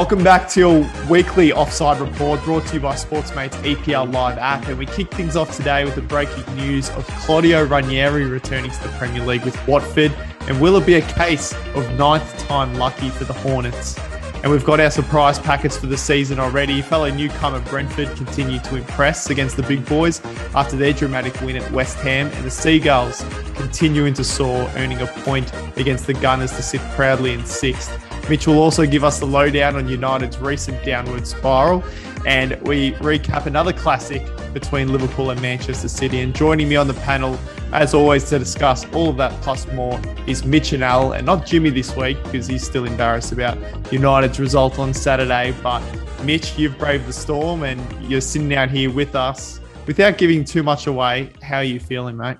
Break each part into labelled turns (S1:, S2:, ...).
S1: Welcome back to your weekly offside report brought to you by Sportsmate's EPL Live app. And we kick things off today with the breaking news of Claudio Ranieri returning to the Premier League with Watford. And will it be a case of ninth time lucky for the Hornets? And we've got our surprise packets for the season already. Fellow newcomer Brentford continue to impress against the big boys after their dramatic win at West Ham, and the Seagulls continuing to soar, earning a point against the Gunners to sit proudly in sixth. Mitch will also give us the lowdown on United's recent downward spiral, and we recap another classic between Liverpool and Manchester City. And joining me on the panel, as always, to discuss all of that plus more is Mitch and Al, and not Jimmy this week because he's still embarrassed about United's result on Saturday. But Mitch, you've braved the storm and you're sitting down here with us. Without giving too much away, how are you feeling, mate?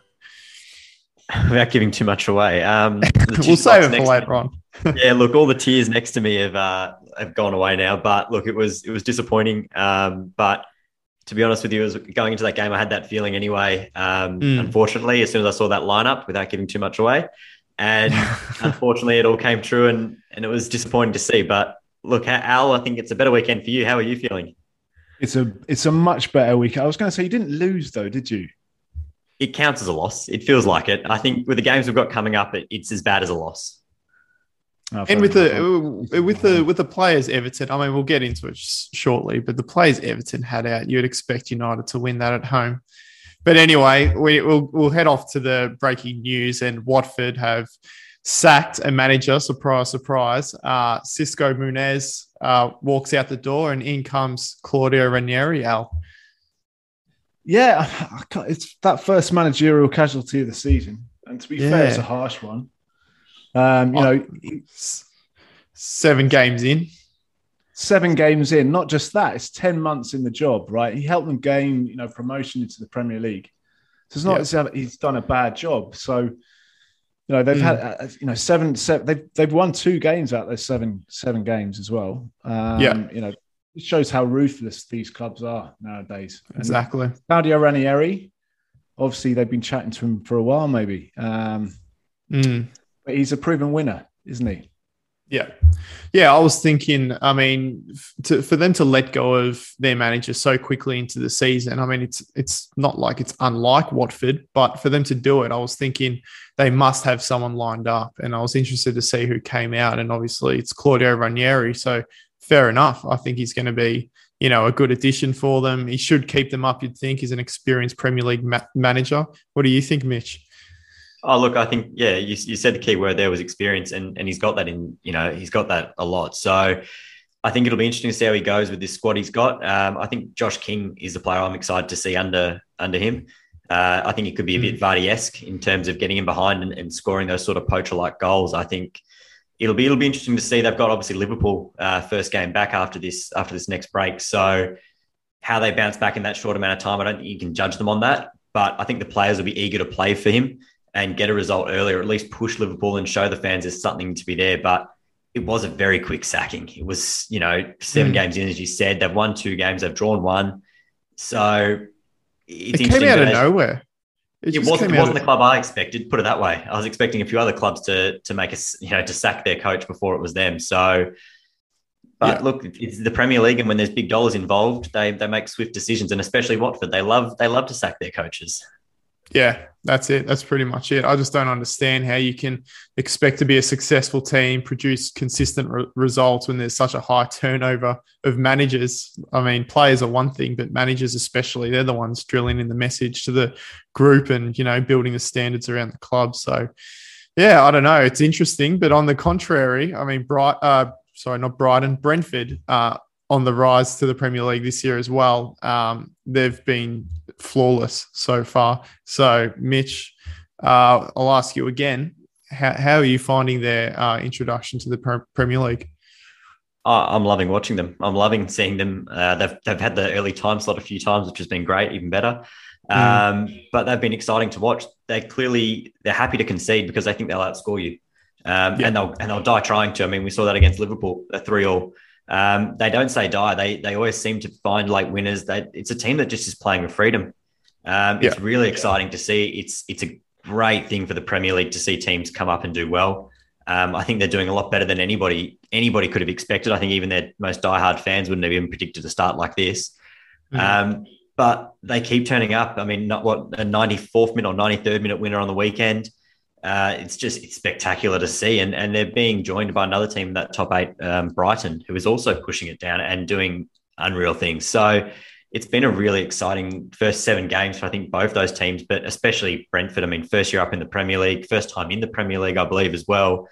S2: Without giving too much away, um,
S1: we'll save it for later on.
S2: Yeah, look, all the tears next to me have uh, have gone away now. But look, it was it was disappointing. Um, but to be honest with you, as going into that game, I had that feeling anyway. Um, mm. Unfortunately, as soon as I saw that lineup, without giving too much away, and unfortunately, it all came true, and and it was disappointing to see. But look, Al, I think it's a better weekend for you. How are you feeling?
S3: It's a it's a much better week. I was going to say you didn't lose though, did you?
S2: It counts as a loss. It feels like it. I think with the games we've got coming up, it, it's as bad as a loss.
S1: Oh, and with the uh, with the with the players Everton, I mean, we'll get into it shortly, but the players Everton had out, you'd expect United to win that at home. But anyway, we, will we'll head off to the breaking news, and Watford have sacked a manager. Surprise, surprise. Uh, Xisco Muñoz uh, walks out the door, and in comes Claudio Ranieri. Al.
S3: Yeah, it's that first managerial casualty of the season, and to be yeah. fair, it's a harsh one. Um, you know,
S1: seven games in.
S3: Seven games in, not just that, it's 10 months in the job, right? He helped them gain, you know, promotion into the Premier League. So it's not yeah. as he's done a bad job. So, you know, they've mm. had, uh, you know, seven, seven, they've, they've won two games out of those seven, seven games as well. Um, yeah. You know, it shows how ruthless these clubs are nowadays.
S1: Exactly.
S3: And Claudio Ranieri, obviously they've been chatting to him for a while, maybe. Um, mm. But he's a proven winner, isn't he?
S1: Yeah. Yeah, I was thinking, I mean, to, for them to let go of their manager so quickly into the season, I mean, it's it's not like it's unlike Watford, but for them to do it, I was thinking they must have someone lined up. And I was interested to see who came out. And obviously it's Claudio Ranieri. So fair enough. I think he's going to be, you know, a good addition for them. He should keep them up, you'd think. He's an experienced Premier League ma- manager. What do you think, Mitch?
S2: Oh, look, I think, yeah, you, you said the key word there was experience, and, and he's got that in, you know, he's got that a lot. So I think it'll be interesting to see how he goes with this squad he's got. Um, I think Josh King is the player I'm excited to see under under him. Uh, I think it could be a bit mm. Vardy esque in terms of getting him behind and, and scoring those sort of poacher like goals. I think it'll be it'll be interesting to see. They've got obviously Liverpool uh, first game back after this after this next break. So how they bounce back in that short amount of time, I don't think you can judge them on that. But I think the players will be eager to play for him and get a result earlier, at least push Liverpool and show the fans there's something to be there. But it was a very quick sacking. It was, you know, seven mm. games in, as you said. They've won two games, they've drawn one. So
S1: it came out of nowhere.
S2: It, it wasn't, it wasn't the club I expected. Put it that way. I was expecting a few other clubs to to make us, you know, to sack their coach before it was them. So, but yeah. look, it's the Premier League, and when there's big dollars involved, they they make swift decisions, and especially Watford, they love they love to sack their coaches.
S1: Yeah, that's it. That's pretty much it. I just don't understand how you can expect to be a successful team, produce consistent re- results when there's such a high turnover of managers. I mean, players are one thing, but managers especially, they're the ones drilling in the message to the group and, you know, building the standards around the club. So, yeah, I don't know. It's interesting, but on the contrary, I mean, Bright, uh, sorry, not Brighton, Brentford, uh, on the rise to the Premier League this year as well. Um, they've been flawless so far. So, Mitch, uh, I'll ask you again: how, how are you finding their uh, introduction to the Premier League?
S2: Oh, I'm loving watching them. I'm loving seeing them. Uh, they've they've had the early time slot a few times, which has been great, even better. Mm. Um, but they've been exciting to watch. They clearly they're happy to concede because they think they'll outscore you, um, yeah. and they'll and they'll die trying to. I mean, we saw that against Liverpool, a three all. Um, they don't say die. They they always seem to find like winners. They, it's a team that just is playing with freedom. Um, it's really exciting to see. It's it's a great thing for the Premier League to see teams come up and do well. Um, I think they're doing a lot better than anybody anybody could have expected. I think even their most diehard fans wouldn't have even predicted a start like this. Mm. Um, but they keep turning up. I mean, not what a 94th minute or 93rd minute winner on the weekend. Uh, it's just it's spectacular to see, and and they're being joined by another team, that top eight, um, Brighton, who is also pushing it down and doing unreal things. So it's been a really exciting first seven games for I think both those teams, but especially Brentford. I mean, first year up in the Premier League, first time in the Premier League, I believe as well.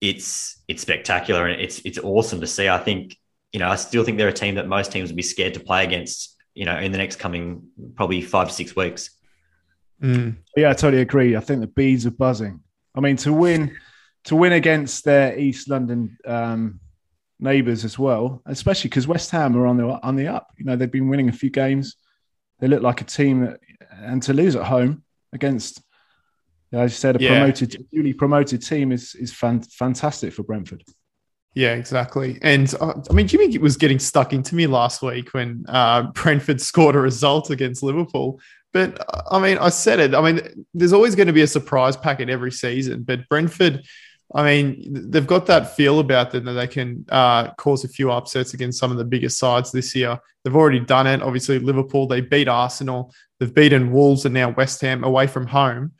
S2: It's it's spectacular and it's it's awesome to see. I think you know I still think they're a team that most teams would be scared to play against. You know, in the next coming probably five to six weeks.
S3: Mm. Yeah, I totally agree. I think the bees are buzzing. I mean, to win to win against their East London um, neighbours as well, especially because West Ham are on the on the up. You know, they've been winning a few games. They look like a team that, and to lose at home against, as you said, a yeah. promoted, newly promoted team is is fan, fantastic for Brentford.
S1: Yeah, exactly. And uh, I mean, Jimmy was getting stuck into me last week when uh, Brentford scored a result against Liverpool. But uh, I mean, I said it. I mean, there's always going to be a surprise packet every season, but Brentford I mean, they've got that feel about them that they can uh, cause a few upsets against some of the bigger sides this year. They've already done it. Obviously, Liverpool, they beat Arsenal. They've beaten Wolves and now West Ham away from home.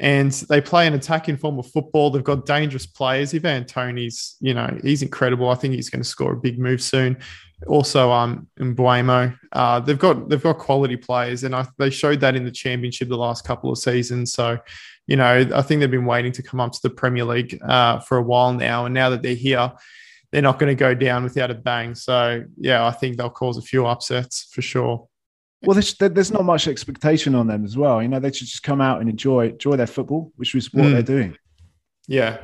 S1: And they play an attacking form of football. They've got dangerous players. Ivan Toney's, you know, he's incredible. I think he's going to score a big move soon. Also, um, Mbeumo, uh, they've got they've got quality players, and I, they showed that in the championship the last couple of seasons. So, you know, I think they've been waiting to come up to the Premier League uh, for a while now. And now that they're here, they're not going to go down without a bang. So, yeah, I think they'll cause a few upsets for sure.
S3: Well, there's, there's not much expectation on them as well. You know, they should just come out and enjoy enjoy their football, which is what mm. they're doing.
S1: Yeah,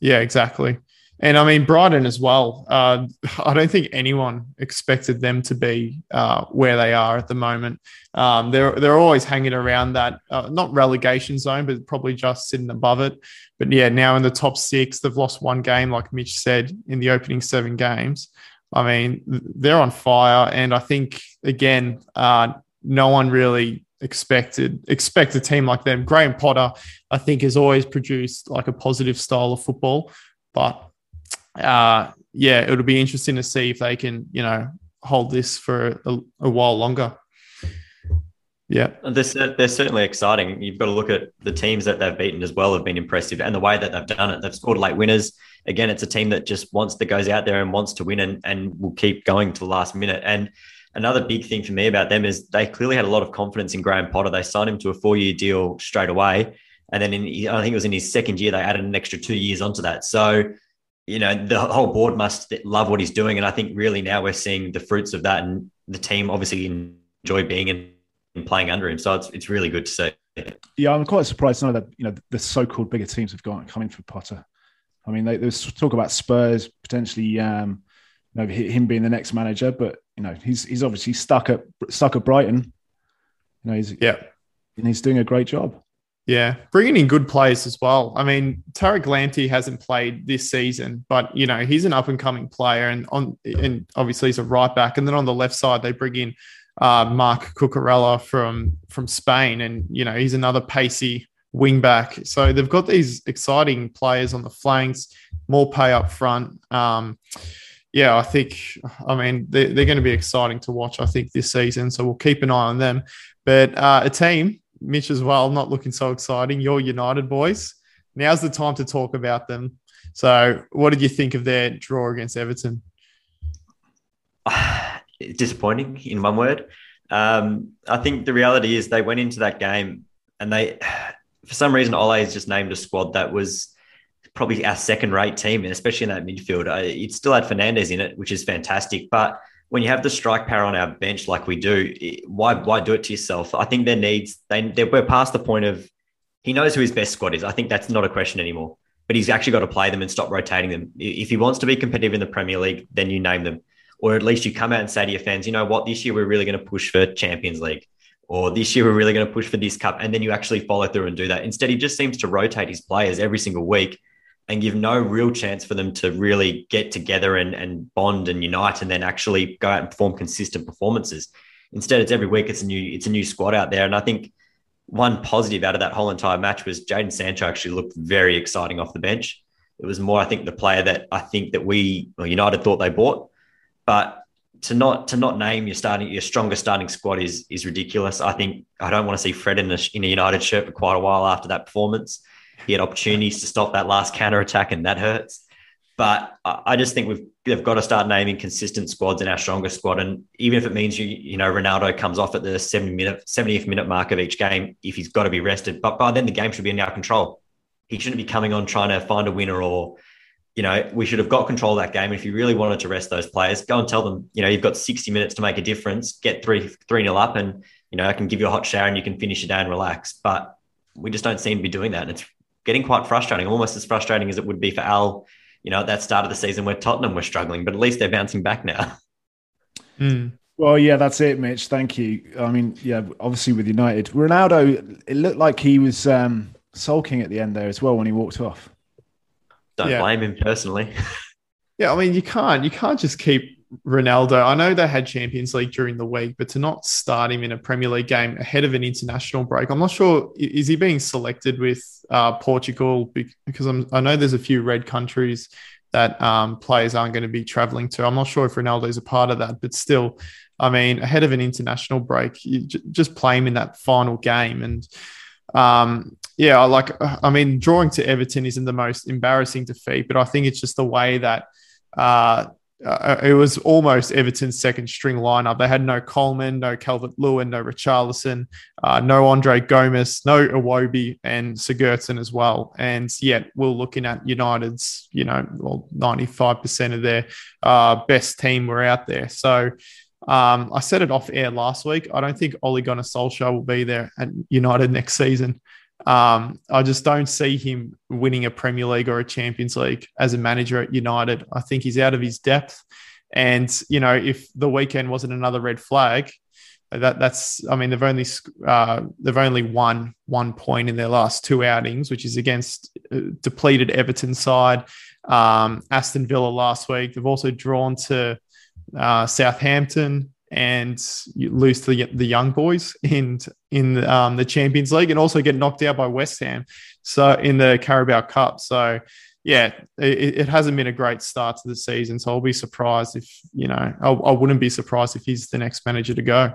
S1: yeah, exactly. And I mean, Brighton as well. Uh, I don't think anyone expected them to be uh, where they are at the moment. Um, they're they're always hanging around that uh, not relegation zone, but probably just sitting above it. But yeah, now in the top six, they've lost one game, like Mitch said, in the opening seven games. I mean, they're on fire, and I think again, uh, no one really expected expect a team like them. Graham Potter, I think, has always produced like a positive style of football, but uh, yeah, it'll be interesting to see if they can, you know, hold this for a, a while longer. Yeah,
S2: they're, they're certainly exciting. You've got to look at the teams that they've beaten as well have been impressive, and the way that they've done it. They've scored late winners. Again, it's a team that just wants that goes out there and wants to win, and and will keep going to the last minute. And another big thing for me about them is they clearly had a lot of confidence in Graham Potter. They signed him to a four year deal straight away, and then in I think it was in his second year they added an extra two years onto that. So you know, the whole board must love what he's doing. And I think really now we're seeing the fruits of that. And the team obviously enjoy being in and playing under him. So it's, it's really good to see.
S3: Yeah, I'm quite surprised to know that, you know, the so-called bigger teams have got coming for Potter. I mean, they, there's talk about Spurs potentially, um, you know, him being the next manager, but you know, he's he's obviously stuck at stuck at Brighton. You know, he's
S1: yeah,
S3: and he's doing a great job.
S1: Yeah, bringing in good players as well. I mean, Tariq Lamptey hasn't played this season, but you know he's an up and coming player, and on and obviously he's a right back. And then on the left side, they bring in uh, Marc Cucurella from from Spain, and you know he's another pacey wing back. So they've got these exciting players on the flanks, more pay up front. Um, yeah, I think, I mean, they're, they're going to be exciting to watch, I think, this season. So we'll keep an eye on them. But uh, a team Mitch as well, not looking so exciting. You're United boys. Now's the time to talk about them. So, what did you think of their draw against Everton?
S2: Disappointing in one word. Um, I think the reality is they went into that game and they, for some reason, Ole has just named a squad that was probably our second rate team, and especially in that midfield. It still had Fernandes in it, which is fantastic. But when you have the strike power on our bench like we do, why why do it to yourself? I think there needs they, they we're past the point of he knows who his best squad is. I think that's not a question anymore. But he's actually got to play them and stop rotating them. If he wants to be competitive in the Premier League, then you name them, or at least you come out and say to your fans, you know what, this year we're really going to push for Champions League, or this year we're really going to push for this cup, and then you actually follow through and do that. Instead, he just seems to rotate his players every single week and give no real chance for them to really get together and, and bond and unite and then actually go out and perform consistent performances. Instead, it's every week it's a new it's a new squad out there. And I think one positive out of that whole entire match was Jadon Sancho actually looked very exciting off the bench. It was more, I think, the player that I think that we well, United thought they bought, but to not to not name your starting your strongest starting squad is is ridiculous. I think I don't want to see Fred in a, in a United shirt for quite a while after that performance. He had opportunities to stop that last counter attack, and that hurts. But I just think we've they've got to start naming consistent squads in our strongest squad, and even if it means you you know Ronaldo comes off at the seventy minute seventieth minute mark of each game, if he's got to be rested, but by then the game should be in our control. He shouldn't be coming on trying to find a winner or you know, we should have got control of that game. If you really wanted to rest those players, go and tell them, you know, you've got 60 minutes to make a difference, get three, three nil up, and, you know, I can give you a hot shower and you can finish your day and relax. But we just don't seem to be doing that. And it's getting quite frustrating, almost as frustrating as it would be for Al, you know, at that start of the season where Tottenham were struggling, but at least they're bouncing back now.
S3: Mm. Well, yeah, that's it, Mitch. Thank you. I mean, yeah, obviously with United, Ronaldo, it looked like he was um, sulking at the end there as well when he walked off
S2: don't yeah. blame him personally.
S1: yeah, I mean, you can't you can't just keep Ronaldo. I know they had Champions League during the week, but to not start him in a Premier League game ahead of an international break, I'm not sure. Is he being selected with uh, Portugal? Because I'm, I know there's a few red countries that um, players aren't going to be traveling to. I'm not sure if Ronaldo is a part of that, but still, I mean, ahead of an international break, j- just play him in that final game and. Um, yeah, like I mean, drawing to Everton isn't the most embarrassing defeat, but I think it's just the way that uh, uh, it was almost Everton's second string lineup. They had no Coleman, no Calvert Lewin, no Richarlison, uh, no Andre Gomes, no Iwobi, and Sigurdsson as well. And yet, we're looking at United's, you know, well, 95% of their uh, best team were out there. So, um, I said it off air last week. I don't think Ole Gunnar Solskjaer will be there at United next season. Um, I just don't see him winning a Premier League or a Champions League as a manager at United. I think he's out of his depth. And, you know, if the weekend wasn't another red flag, that that's I mean they've only uh, they've only won one point in their last two outings, which is against uh, depleted Everton side, um, Aston Villa last week. They've also drawn to uh, Southampton and lose to the, the young boys in in um, the Champions League, and also get knocked out by West Ham. So in the Carabao Cup. So yeah, it, it, hasn't been a great start to the season. So I'll be surprised if you know I, I wouldn't be surprised if he's the next manager to go.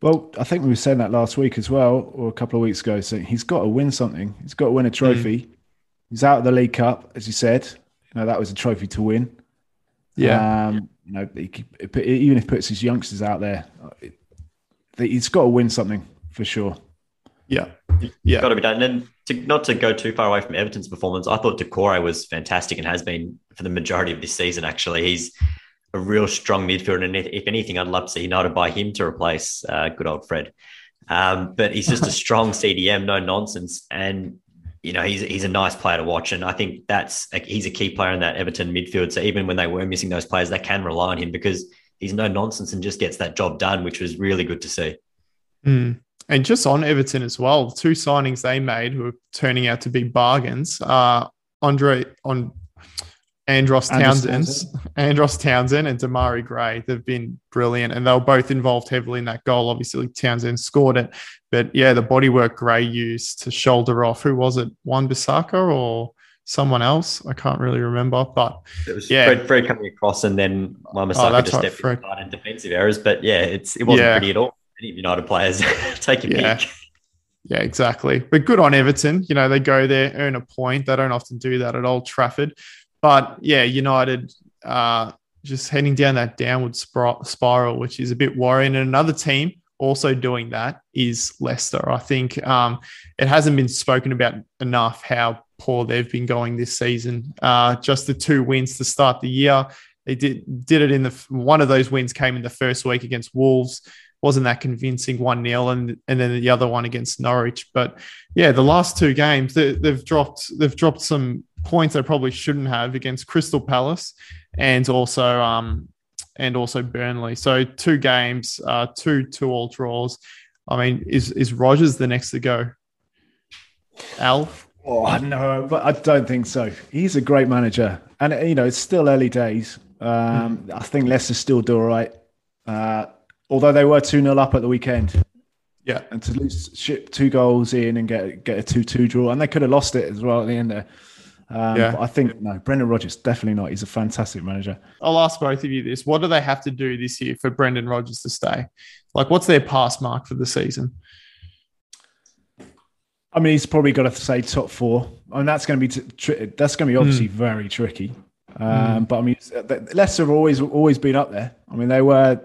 S3: Well, I think we were saying that last week as well, or a couple of weeks ago. So he's got to win something. He's got to win a trophy. Mm. He's out of the League Cup, as you said. You know that was a trophy to win.
S1: Yeah.
S3: Um, you know, even if he puts his youngsters out there, he's got to win something for sure.
S1: Yeah, yeah,
S2: got to be done. And to, not to go too far away from Everton's performance, I thought Doucouré was fantastic and has been for the majority of this season. Actually, he's a real strong midfielder, and if anything, I'd love to see United buy him to replace uh, good old Fred. Um, but he's just a strong CDM, no nonsense, and you know, he's he's a nice player to watch, and I think that's he's a key player in that Everton midfield. So even when they were missing those players, they can rely on him because he's no nonsense and just gets that job done, which was really good to see.
S1: Mm. And just on Everton as well, two signings they made were turning out to be bargains. Uh, Andre on Andros Townsend, Andros Townsend and Demarai Gray. They've been brilliant and they were both involved heavily in that goal. Obviously, Townsend scored it, but yeah, the bodywork Gray used to shoulder off. Who was it? Wan-Bissaka or someone else? I can't really remember, but
S2: it was yeah. Fred, Fred coming across and then Wan-Bissaka oh, just right, stepped Fred. in defensive errors. But yeah, it's it wasn't yeah. pretty at all. Any of United players take a yeah. peek.
S1: Yeah, exactly. But good on Everton. You know, they go there, earn a point. They don't often do that at Old Trafford. But yeah, United uh, just heading down that downward spiral, which is a bit worrying. And another team also doing that is Leicester. I think um, it hasn't been spoken about enough how poor they've been going this season. Uh, just the two wins to start the year. They did did it in the one of those wins came in the first week against Wolves. Wasn't that convincing one 0 and and then the other one against Norwich. But yeah, the last two games they, they've dropped they've dropped some points they probably shouldn't have against Crystal Palace and also um, and also Burnley. So two games, uh, two two all draws. I mean, is is Rodgers the next to go? Al?
S3: Oh no, but I don't think so. He's a great manager, and you know it's still early days. Um, mm. I think Leicester still do all right, uh, although they were two 0 up at the weekend.
S1: Yeah,
S3: and to lose ship two goals in and get get a two two draw, and they could have lost it as well at the end there. Um, yeah. I think no, Brendan Rodgers definitely not. He's a fantastic manager.
S1: I'll ask both of you this: What do they have to do this year for Brendan Rodgers to stay? Like, what's their pass mark for the season?
S3: I mean, he's probably got to say top four, I and mean, that's going to be tri- that's going to be obviously mm. very tricky. Um, mm. But I mean, Leicester have always always been up there. I mean, they were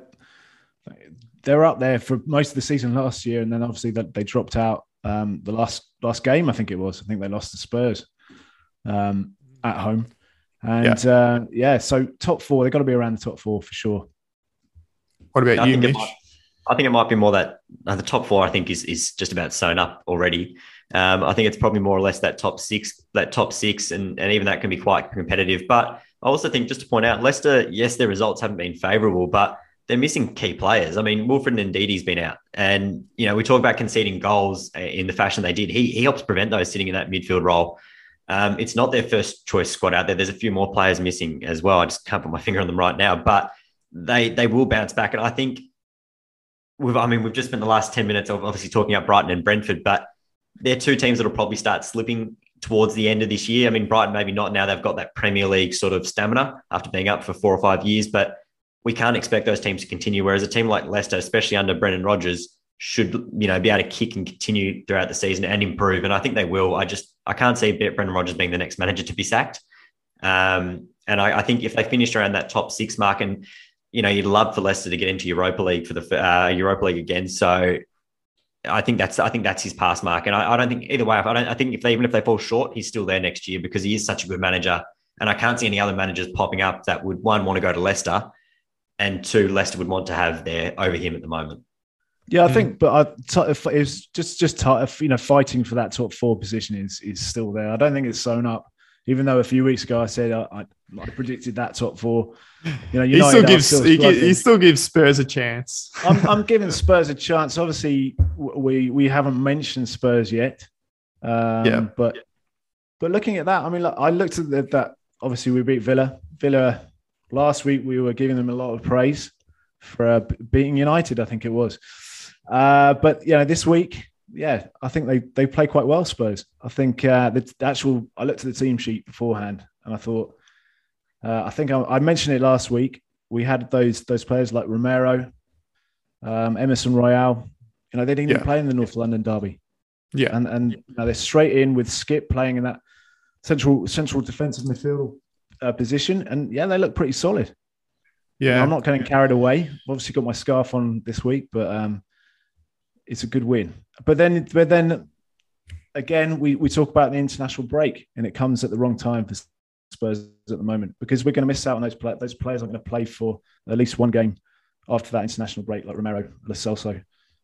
S3: they were up there for most of the season last year, and then obviously they dropped out um, the last last game. I think it was. I think they lost to Spurs um, at home. And yeah. Uh, yeah, so top four, they've got to be around the top four for sure.
S1: What about
S2: I
S1: you, Mitch?
S2: Might, I think it might be more that uh, the top four. I think is is just about sewn up already. Um, I think it's probably more or less that top six, that top six, and and even that can be quite competitive. But I also think just to point out, Leicester, yes, their results haven't been favourable, but they're missing key players. I mean, Wilfred Ndendidi's been out, and you know we talk about conceding goals uh, in the fashion they did. He he helps prevent those sitting in that midfield role. Um, it's not their first choice squad out there. There's a few more players missing as well. I just can't put my finger on them right now, but they they will bounce back. And I think we've I mean we've just spent the last ten minutes of obviously talking about Brighton and Brentford, but they're two teams that'll probably start slipping towards the end of this year. I mean Brighton maybe not now. They've got that Premier League sort of stamina after being up for four or five years, but we can't expect those teams to continue. Whereas a team like Leicester, especially under Brendan Rodgers, should you know be able to kick and continue throughout the season and improve. And I think they will. I just I can't see Brendan Rodgers being the next manager to be sacked. Um, and I, I, think if they finished around that top six mark, and you know, you'd love for Leicester to get into Europa League for the uh, Europa League again. So I think that's I think that's his pass mark. And I, I don't think either way. I don't. I think if they even if they fall short, he's still there next year because he is such a good manager. And I can't see any other managers popping up that would one want to go to Leicester, and two Leicester would want to have there over him at the moment.
S3: Yeah, I mm. think, but I, it's just just you know fighting for that top four position is is still there. I don't think it's sewn up. Even though a few weeks ago I said I, I predicted that top four.
S1: You know, United he still gives still he, he, still gives Spurs a chance.
S3: I'm, I'm giving Spurs a chance. Obviously, we we haven't mentioned Spurs yet. Um, yeah, but but looking at that, I mean, look, I looked at the, that. Obviously, we beat Villa. Villa last week. We were giving them a lot of praise for uh, beating United. I think it was. Uh, but you know, this week, yeah, I think they they play quite well. Spurs. I think uh, the actual. I looked at the team sheet beforehand, and I thought. Uh, I think I, I, mentioned it last week. We had those those players like Romero, um, Emerson Royal. You know, they didn't yeah. even play in the North London derby.
S1: Yeah,
S3: and and you know, they're straight in with Skipp playing in that central central defensive midfield uh, position, and yeah, they look pretty solid. Yeah, I'm not getting carried away. I've obviously got my scarf on this week, but um, it's a good win. But then, but then again, we, we talk about the international break, and it comes at the wrong time for Spurs at the moment because we're going to miss out on those play- those players are going to play for at least one game after that international break, like Romero, Lo Celso.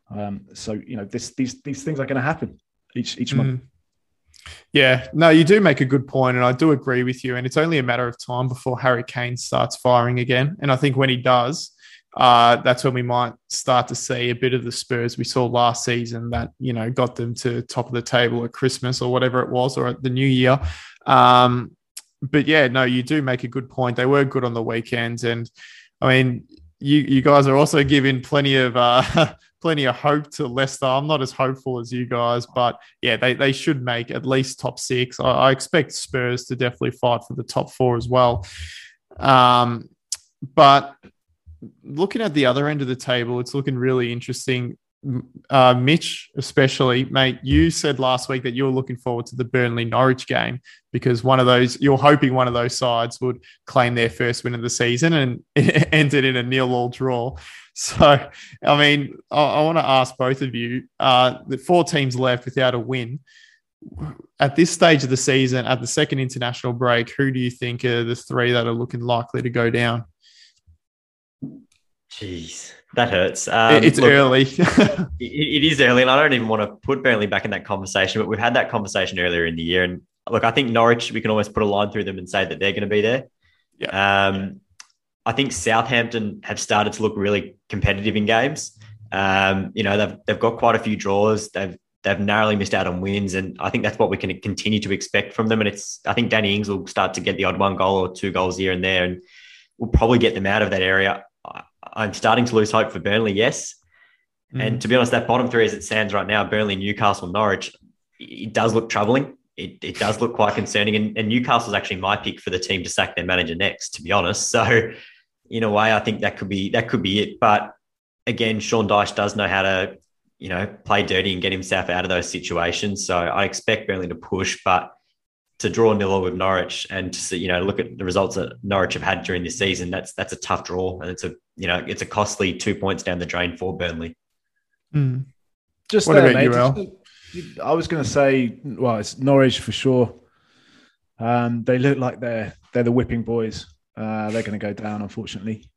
S3: Um, so you know, this, these these things are going to happen each each mm. month.
S1: Yeah, no, you do make a good point, and I do agree with you. And it's only a matter of time before Harry Kane starts firing again. And I think when he does, uh, that's when we might start to see a bit of the Spurs we saw last season that you know got them to top of the table at Christmas or whatever it was or at the New Year. Um, but yeah, no, you do make a good point. They were good on the weekends, and I mean, you you guys are also giving plenty of uh, plenty of hope to Leicester. I'm not as hopeful as you guys, but yeah, they they should make at least top six. I, I expect Spurs to definitely fight for the top four as well. Um, but looking at the other end of the table, it's looking really interesting. Uh, Mitch, especially, mate, you said last week that you were looking forward to the Burnley Norwich game because one of those, you're hoping one of those sides would claim their first win of the season and it ended in a nil all draw. So, I mean, I, I want to ask both of you uh, the four teams left without a win. At this stage of the season, at the second international break, who do you think are the three that are looking likely to go down?
S2: Jeez, that hurts. Um,
S1: it's look, early.
S2: it, it is early, and I don't even want to put Burnley back in that conversation. But we've had that conversation earlier in the year, and look, I think Norwich. We can almost put a line through them and say that they're going to be there. Yeah. Um, I think Southampton have started to look really competitive in games. Um, you know, they've they've got quite a few draws. They've they've narrowly missed out on wins, and I think that's what we can continue to expect from them. And it's I think Danny Ings will start to get the odd one goal or two goals here and there, and we'll probably get them out of that area. I'm starting to lose hope for Burnley, yes. Mm. And to be honest, that bottom three as it stands right now, Burnley, Newcastle, Norwich, it does look troubling. it, it does look quite concerning. And, and Newcastle's actually my pick for the team to sack their manager next, to be honest. So in a way, I think that could be that could be it. But again, Sean Dyche does know how to, you know, play dirty and get himself out of those situations. So I expect Burnley to push, but to draw nil with Norwich and to see, you know, look at the results that Norwich have had during this season, that's that's a tough draw. And it's a you know, it's a costly two points down the drain for Burnley.
S1: Mm.
S3: Just what there, about mate, you, Just, I was going to say, well, it's Norwich for sure. Um, they look like they're they're the whipping boys. Uh, they're going to go down, unfortunately.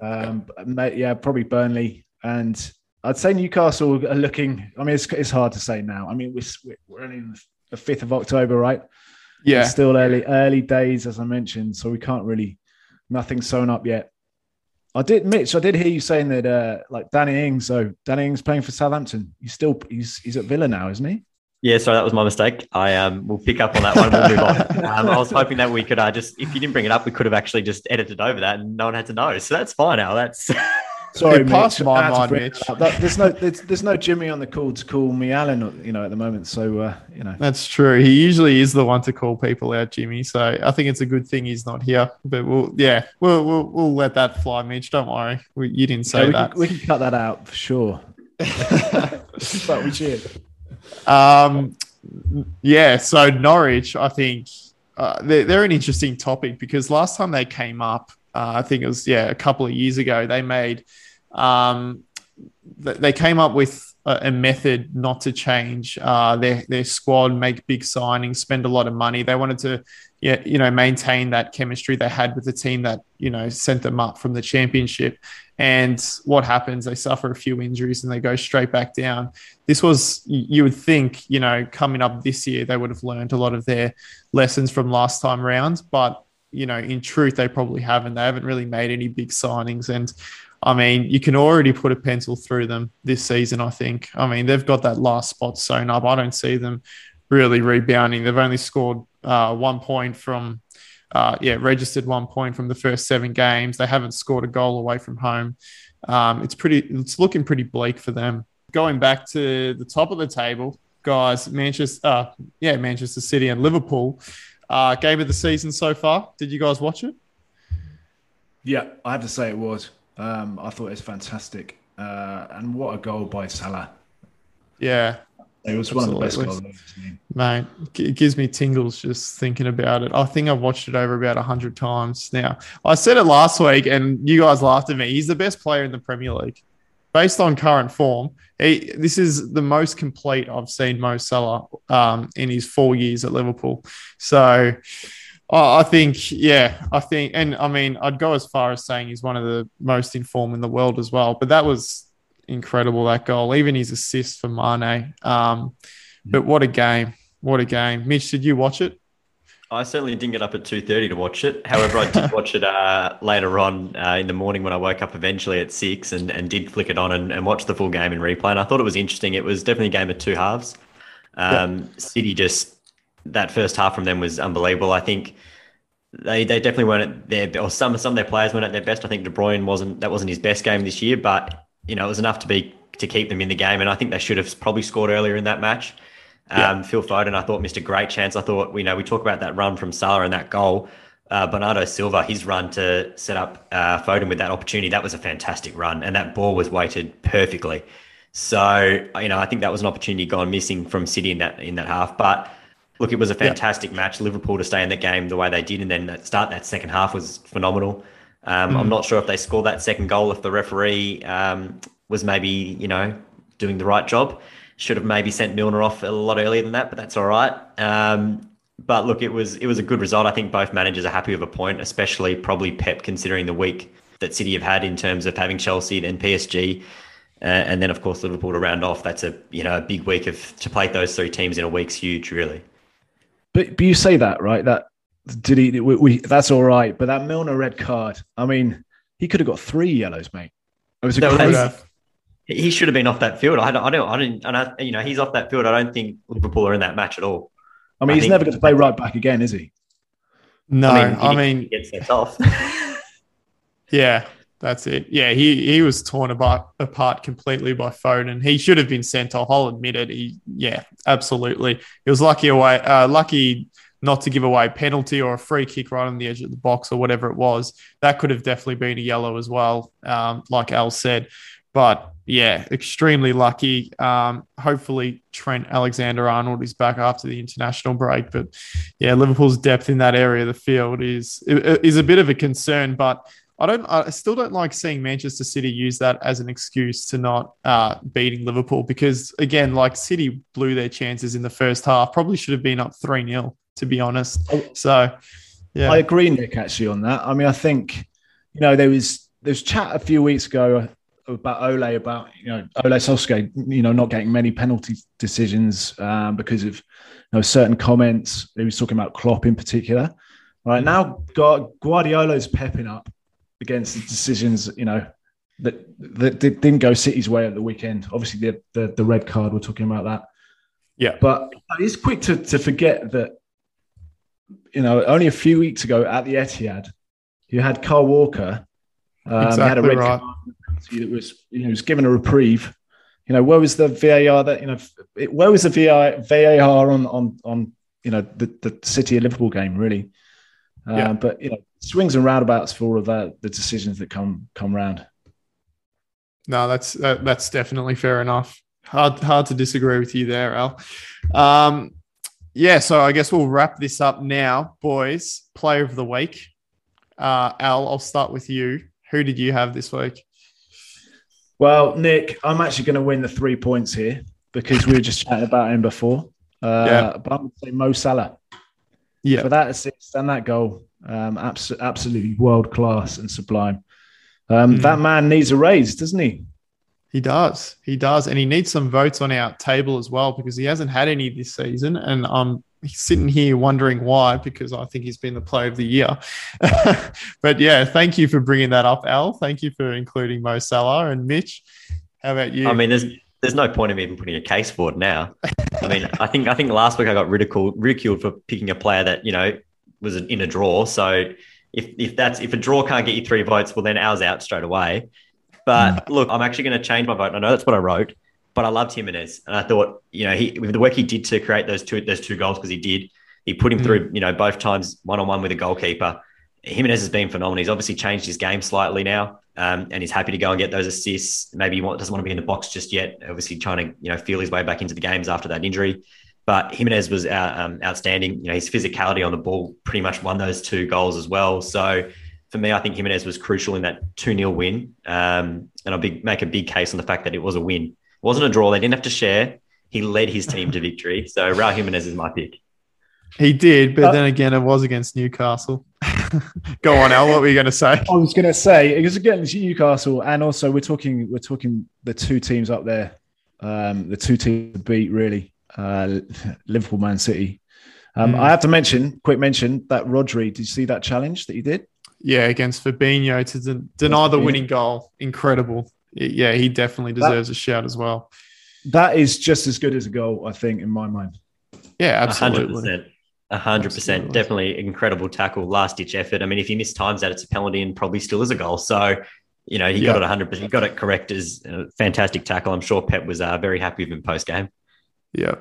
S3: Um, yeah, probably Burnley, and I'd say Newcastle are looking. I mean, it's, it's hard to say now. I mean, we're we're only in the fifth of October, right?
S1: Yeah,
S3: it's still early early days, as I mentioned, so we can't really nothing sewn up yet. I did, Mitch. I did hear you saying that, uh, like Danny Ings. So Danny Ings playing for Southampton. He's still he's he's at Villa now, isn't he?
S2: Yeah, sorry, that was my mistake. I um, will pick up on that one. We'll move on. Um, I was hoping that we could uh, just, if you didn't bring it up, we could have actually just edited over that, and no one had to know. So that's fine now. That's
S3: Sorry, Mitch. my mind, Mitch. That, there's no there's, there's, no Jimmy on the call to call me Alan, you know, at the moment. So uh, you know,
S1: that's true. He usually is the one to call people out, Jimmy. So I think it's a good thing he's not here. But we'll yeah, we'll we'll, we'll let that fly, Mitch. Don't worry. We, you didn't say
S3: we
S1: that.
S3: Can, we can cut that out for sure. but we should.
S1: Um, yeah. So Norwich, I think uh, they're, they're an interesting topic because last time they came up uh, I think it was yeah a couple of years ago. They made um, they came up with a, a method not to change uh, their their squad, make big signings, spend a lot of money. They wanted to yeah you know maintain that chemistry they had with the team that you know sent them up from the championship. And what happens? They suffer a few injuries and they go straight back down. This was, you would think, you know, coming up this year, they would have learned a lot of their lessons from last time round. But you know, in truth, they probably haven't. They haven't really made any big signings. And I mean, you can already put a pencil through them this season, I think. I mean, they've got that last spot sewn up. I don't see them really rebounding. They've only scored uh, one point from, uh, yeah, registered one point from the first seven games. They haven't scored a goal away from home. Um, it's pretty, it's looking pretty bleak for them. Going back to the top of the table, guys, Manchester, uh, yeah, Manchester City and Liverpool. Uh, game of the season so far. Did you guys watch it?
S3: Yeah, I have to say it was. Um, I thought it was fantastic. Uh, and what a goal by Salah.
S1: Yeah.
S3: It was Absolutely. one of the best goals
S1: Mate, it gives me tingles just thinking about it. I think I've watched it over about 100 times now. I said it last week and you guys laughed at me. He's the best player in the Premier League based on current form, he, this is the most complete I've seen Mo Salah um, in his four years at Liverpool. So I think, yeah, I think, and I mean, I'd go as far as saying he's one of the most informed in the world as well. But that was incredible, that goal, even his assist for Mane. Um, but what a game. What a game. Mitch, did you watch it?
S2: I certainly didn't get up at two thirty to watch it. However, I did watch it uh, later on uh, in the morning when I woke up eventually at six and, and did flick it on and, and watch the full game in replay. And I thought it was interesting. It was definitely a game of two halves. Um, City just that first half from them was unbelievable. I think they they definitely weren't at their or some some of their players weren't at their best. I think De Bruyne wasn't that wasn't his best game this year, but you know it was enough to be to keep them in the game. And I think they should have probably scored earlier in that match. Um, yeah. Phil Foden, I thought missed a great chance. I thought, you know, we talk about that run from Salah and that goal. Uh, Bernardo Silva, his run to set up uh, Foden with that opportunity, that was a fantastic run, and that ball was weighted perfectly. So, you know, I think that was an opportunity gone missing from City in that in that half. But look, it was a fantastic yeah. match. Liverpool to stay in that game the way they did, and then that start that second half was phenomenal. Um, mm. I'm not sure if they scored that second goal if the referee um, was maybe you know doing the right job. Should have maybe sent Milner off a lot earlier than that, but that's all right. Um, but look, it was it was a good result. I think both managers are happy with a point, especially probably Pep considering the week that City have had in terms of having Chelsea, then PSG, uh, and then of course Liverpool to round off. That's a you know a big week of to play those three teams in a week's huge, really.
S3: But but you say that right? That did he? We, we, that's all right. But that Milner red card. I mean, he could have got three yellows, mate. It was a
S2: no, he should have been off that field. I don't, I don't, I didn't, and I, you know, he's off that field. I don't think Liverpool are in that match at all.
S3: I mean, I he's never going to play right back again, is he?
S1: No, I mean, I mean
S2: gets sent off.
S1: yeah, That's it. Yeah, he he was torn apart, apart completely by Foden. He should have been sent off. I'll admit it. He, yeah, absolutely. He was lucky away, uh, lucky not to give away a penalty or a free kick right on the edge of the box or whatever it was. That could have definitely been a yellow as well, um, like Al said. But yeah, extremely lucky. Um, hopefully, Trent Alexander Arnold is back after the international break. But yeah, Liverpool's depth in that area of the field is is a bit of a concern. But I don't. I still don't like seeing Manchester City use that as an excuse to not uh, beating Liverpool because again, like City blew their chances in the first half. Probably should have been up three 0 to be honest. So, yeah,
S3: I agree, Nick. Actually, on that. I mean, I think you know there was there's chat a few weeks ago about Ole about you know Ole Solskjaer you know not getting many penalty decisions um, because of you know certain comments. He was talking about Klopp in particular. Right now, Guardiola's pepping up against the decisions, you know, that that didn't go City's way at the weekend. Obviously, the the, the red card. We're talking about that.
S1: Yeah,
S3: but it's quick to to forget that. You know, only a few weeks ago at the Etihad, you had Kyle Walker. Um, exactly had a red right. card that was you know was given a reprieve. You know, where was the VAR that you know? Where was the VAR, VAR on on on you know the the City of Liverpool game really? Uh, yeah. But you know, swings and roundabouts for all of that, the decisions that come come round.
S1: No, that's that, that's definitely fair enough. Hard hard to disagree with you there, Al. Um, yeah, so I guess we'll wrap this up now, boys. Player of the week, uh, Al. I'll start with you. Who did you have this week?
S3: Well, Nick, I'm actually going to win the three points here because we were just chatting about him before. Uh, yeah. But I would say Mo Salah. Yeah. For that assist and that goal, um, abs- absolutely world class and sublime. Um, mm. That man needs a raise, doesn't he?
S1: He does. He does. And he needs some votes on our table as well because he hasn't had any this season. And I'm sitting here wondering why because I think he's been the play of the year. but yeah, thank you for bringing that up, Al. Thank you for including Mo Salah and Mitch. How about you?
S2: I mean, there's there's no point of me even putting a case for it now. I mean, I think I think last week I got ridiculed ridiculed for picking a player that you know was in a draw. So if if that's if a draw can't get you three votes, well then ours out straight away. But look, I'm actually going to change my vote. I know that's what I wrote, but I loved Jimenez, and I thought you know he with the work he did to create those two those two goals because he did. He put him mm. through you know both times one on one with a goalkeeper. Jimenez has been phenomenal. He's obviously changed his game slightly now, um, and he's happy to go and get those assists. Maybe he doesn't want to be in the box just yet. Obviously, trying to you know feel his way back into the games after that injury. But Jimenez was uh, um, outstanding. You know, his physicality on the ball pretty much won those two goals as well. So for me, I think Jimenez was crucial in that 2 0 win. Um, and I'll big, make a big case on the fact that it was a win. It wasn't a draw. They didn't have to share. He led his team to victory. So Raul Jimenez is my pick.
S1: He did, but uh, then again, it was against Newcastle. Go on, Al. What were you going to say?
S3: I was going to say it was against Newcastle, and also we're talking we're talking the two teams up there, um, the two teams to beat really uh, Liverpool, Man City. Um, mm. I have to mention, quick mention that Rodri. Did you see that challenge that he did?
S1: Yeah, against Fabinho to de- deny the winning goal. Incredible. Yeah, he definitely deserves that, a shout as well.
S3: That is just as good as a goal, I think, in my mind.
S1: Yeah, absolutely.
S2: 100%. hundred percent, definitely incredible tackle, last ditch effort. I mean, if he missed times that, it's a penalty and probably still is a goal. So, you know, he got it hundred percent. He got it correct as a fantastic tackle. I'm sure Pep was uh, very happy with him post game.
S1: Yeah.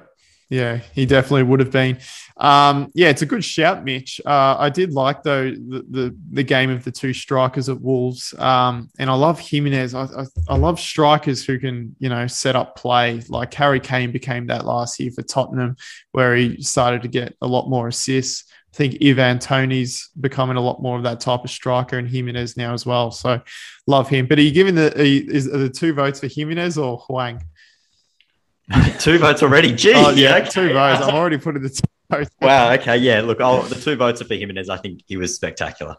S1: Yeah, he definitely would have been. Um, yeah, it's a good shout, Mitch. Uh, I did like though the, the, the game of the two strikers at Wolves, um, and I love Jimenez. I, I, I, love strikers who can you know set up play. Like Harry Kane became that last year for Tottenham, where he started to get a lot more assists. I think Ivan Toney's becoming a lot more of that type of striker, and Jimenez now as well. So love him. But are you giving the are you, is are the two votes for Jimenez or Hwang?
S2: two votes already. Gee, oh,
S1: yeah, okay. two votes. I'm already putting the two votes.
S2: Wow. Okay. Yeah. Look, I'll, the two votes are for Jimenez. I think he was spectacular.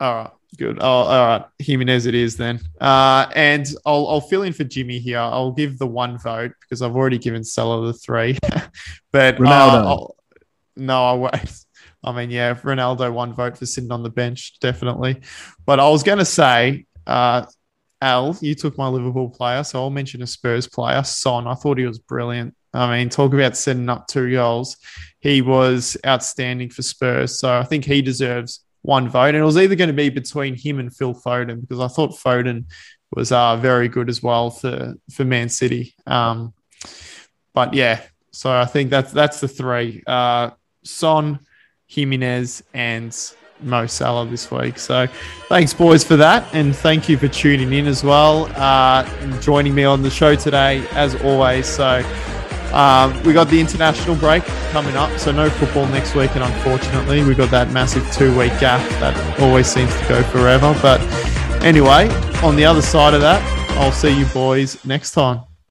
S1: All right. Good. Oh, all right. Jimenez it is then. Uh, and I'll, I'll fill in for Jimmy here. I'll give the one vote because I've already given Salah the three. but Ronaldo. Uh, no, I wait. I mean, yeah, Ronaldo one vote for sitting on the bench, definitely. But I was going to say, uh, Al, you took my Liverpool player, so I'll mention a Spurs player, Son. I thought he was brilliant. I mean, talk about setting up two goals. He was outstanding for Spurs. So I think he deserves one vote. And it was either going to be between him and Phil Foden because I thought Foden was uh, very good as well for, for Man City. Um, but yeah, so I think that's that's the three: uh, Son, Jimenez, and Mo Salah this week. So thanks, boys, for that, and thank you for tuning in as well, uh, joining me on the show today, as always. So. Um, we got the international break coming up, so no football next week, and unfortunately, we got that massive two-week gap that always seems to go forever. But anyway, on the other side of that, I'll see you boys next time.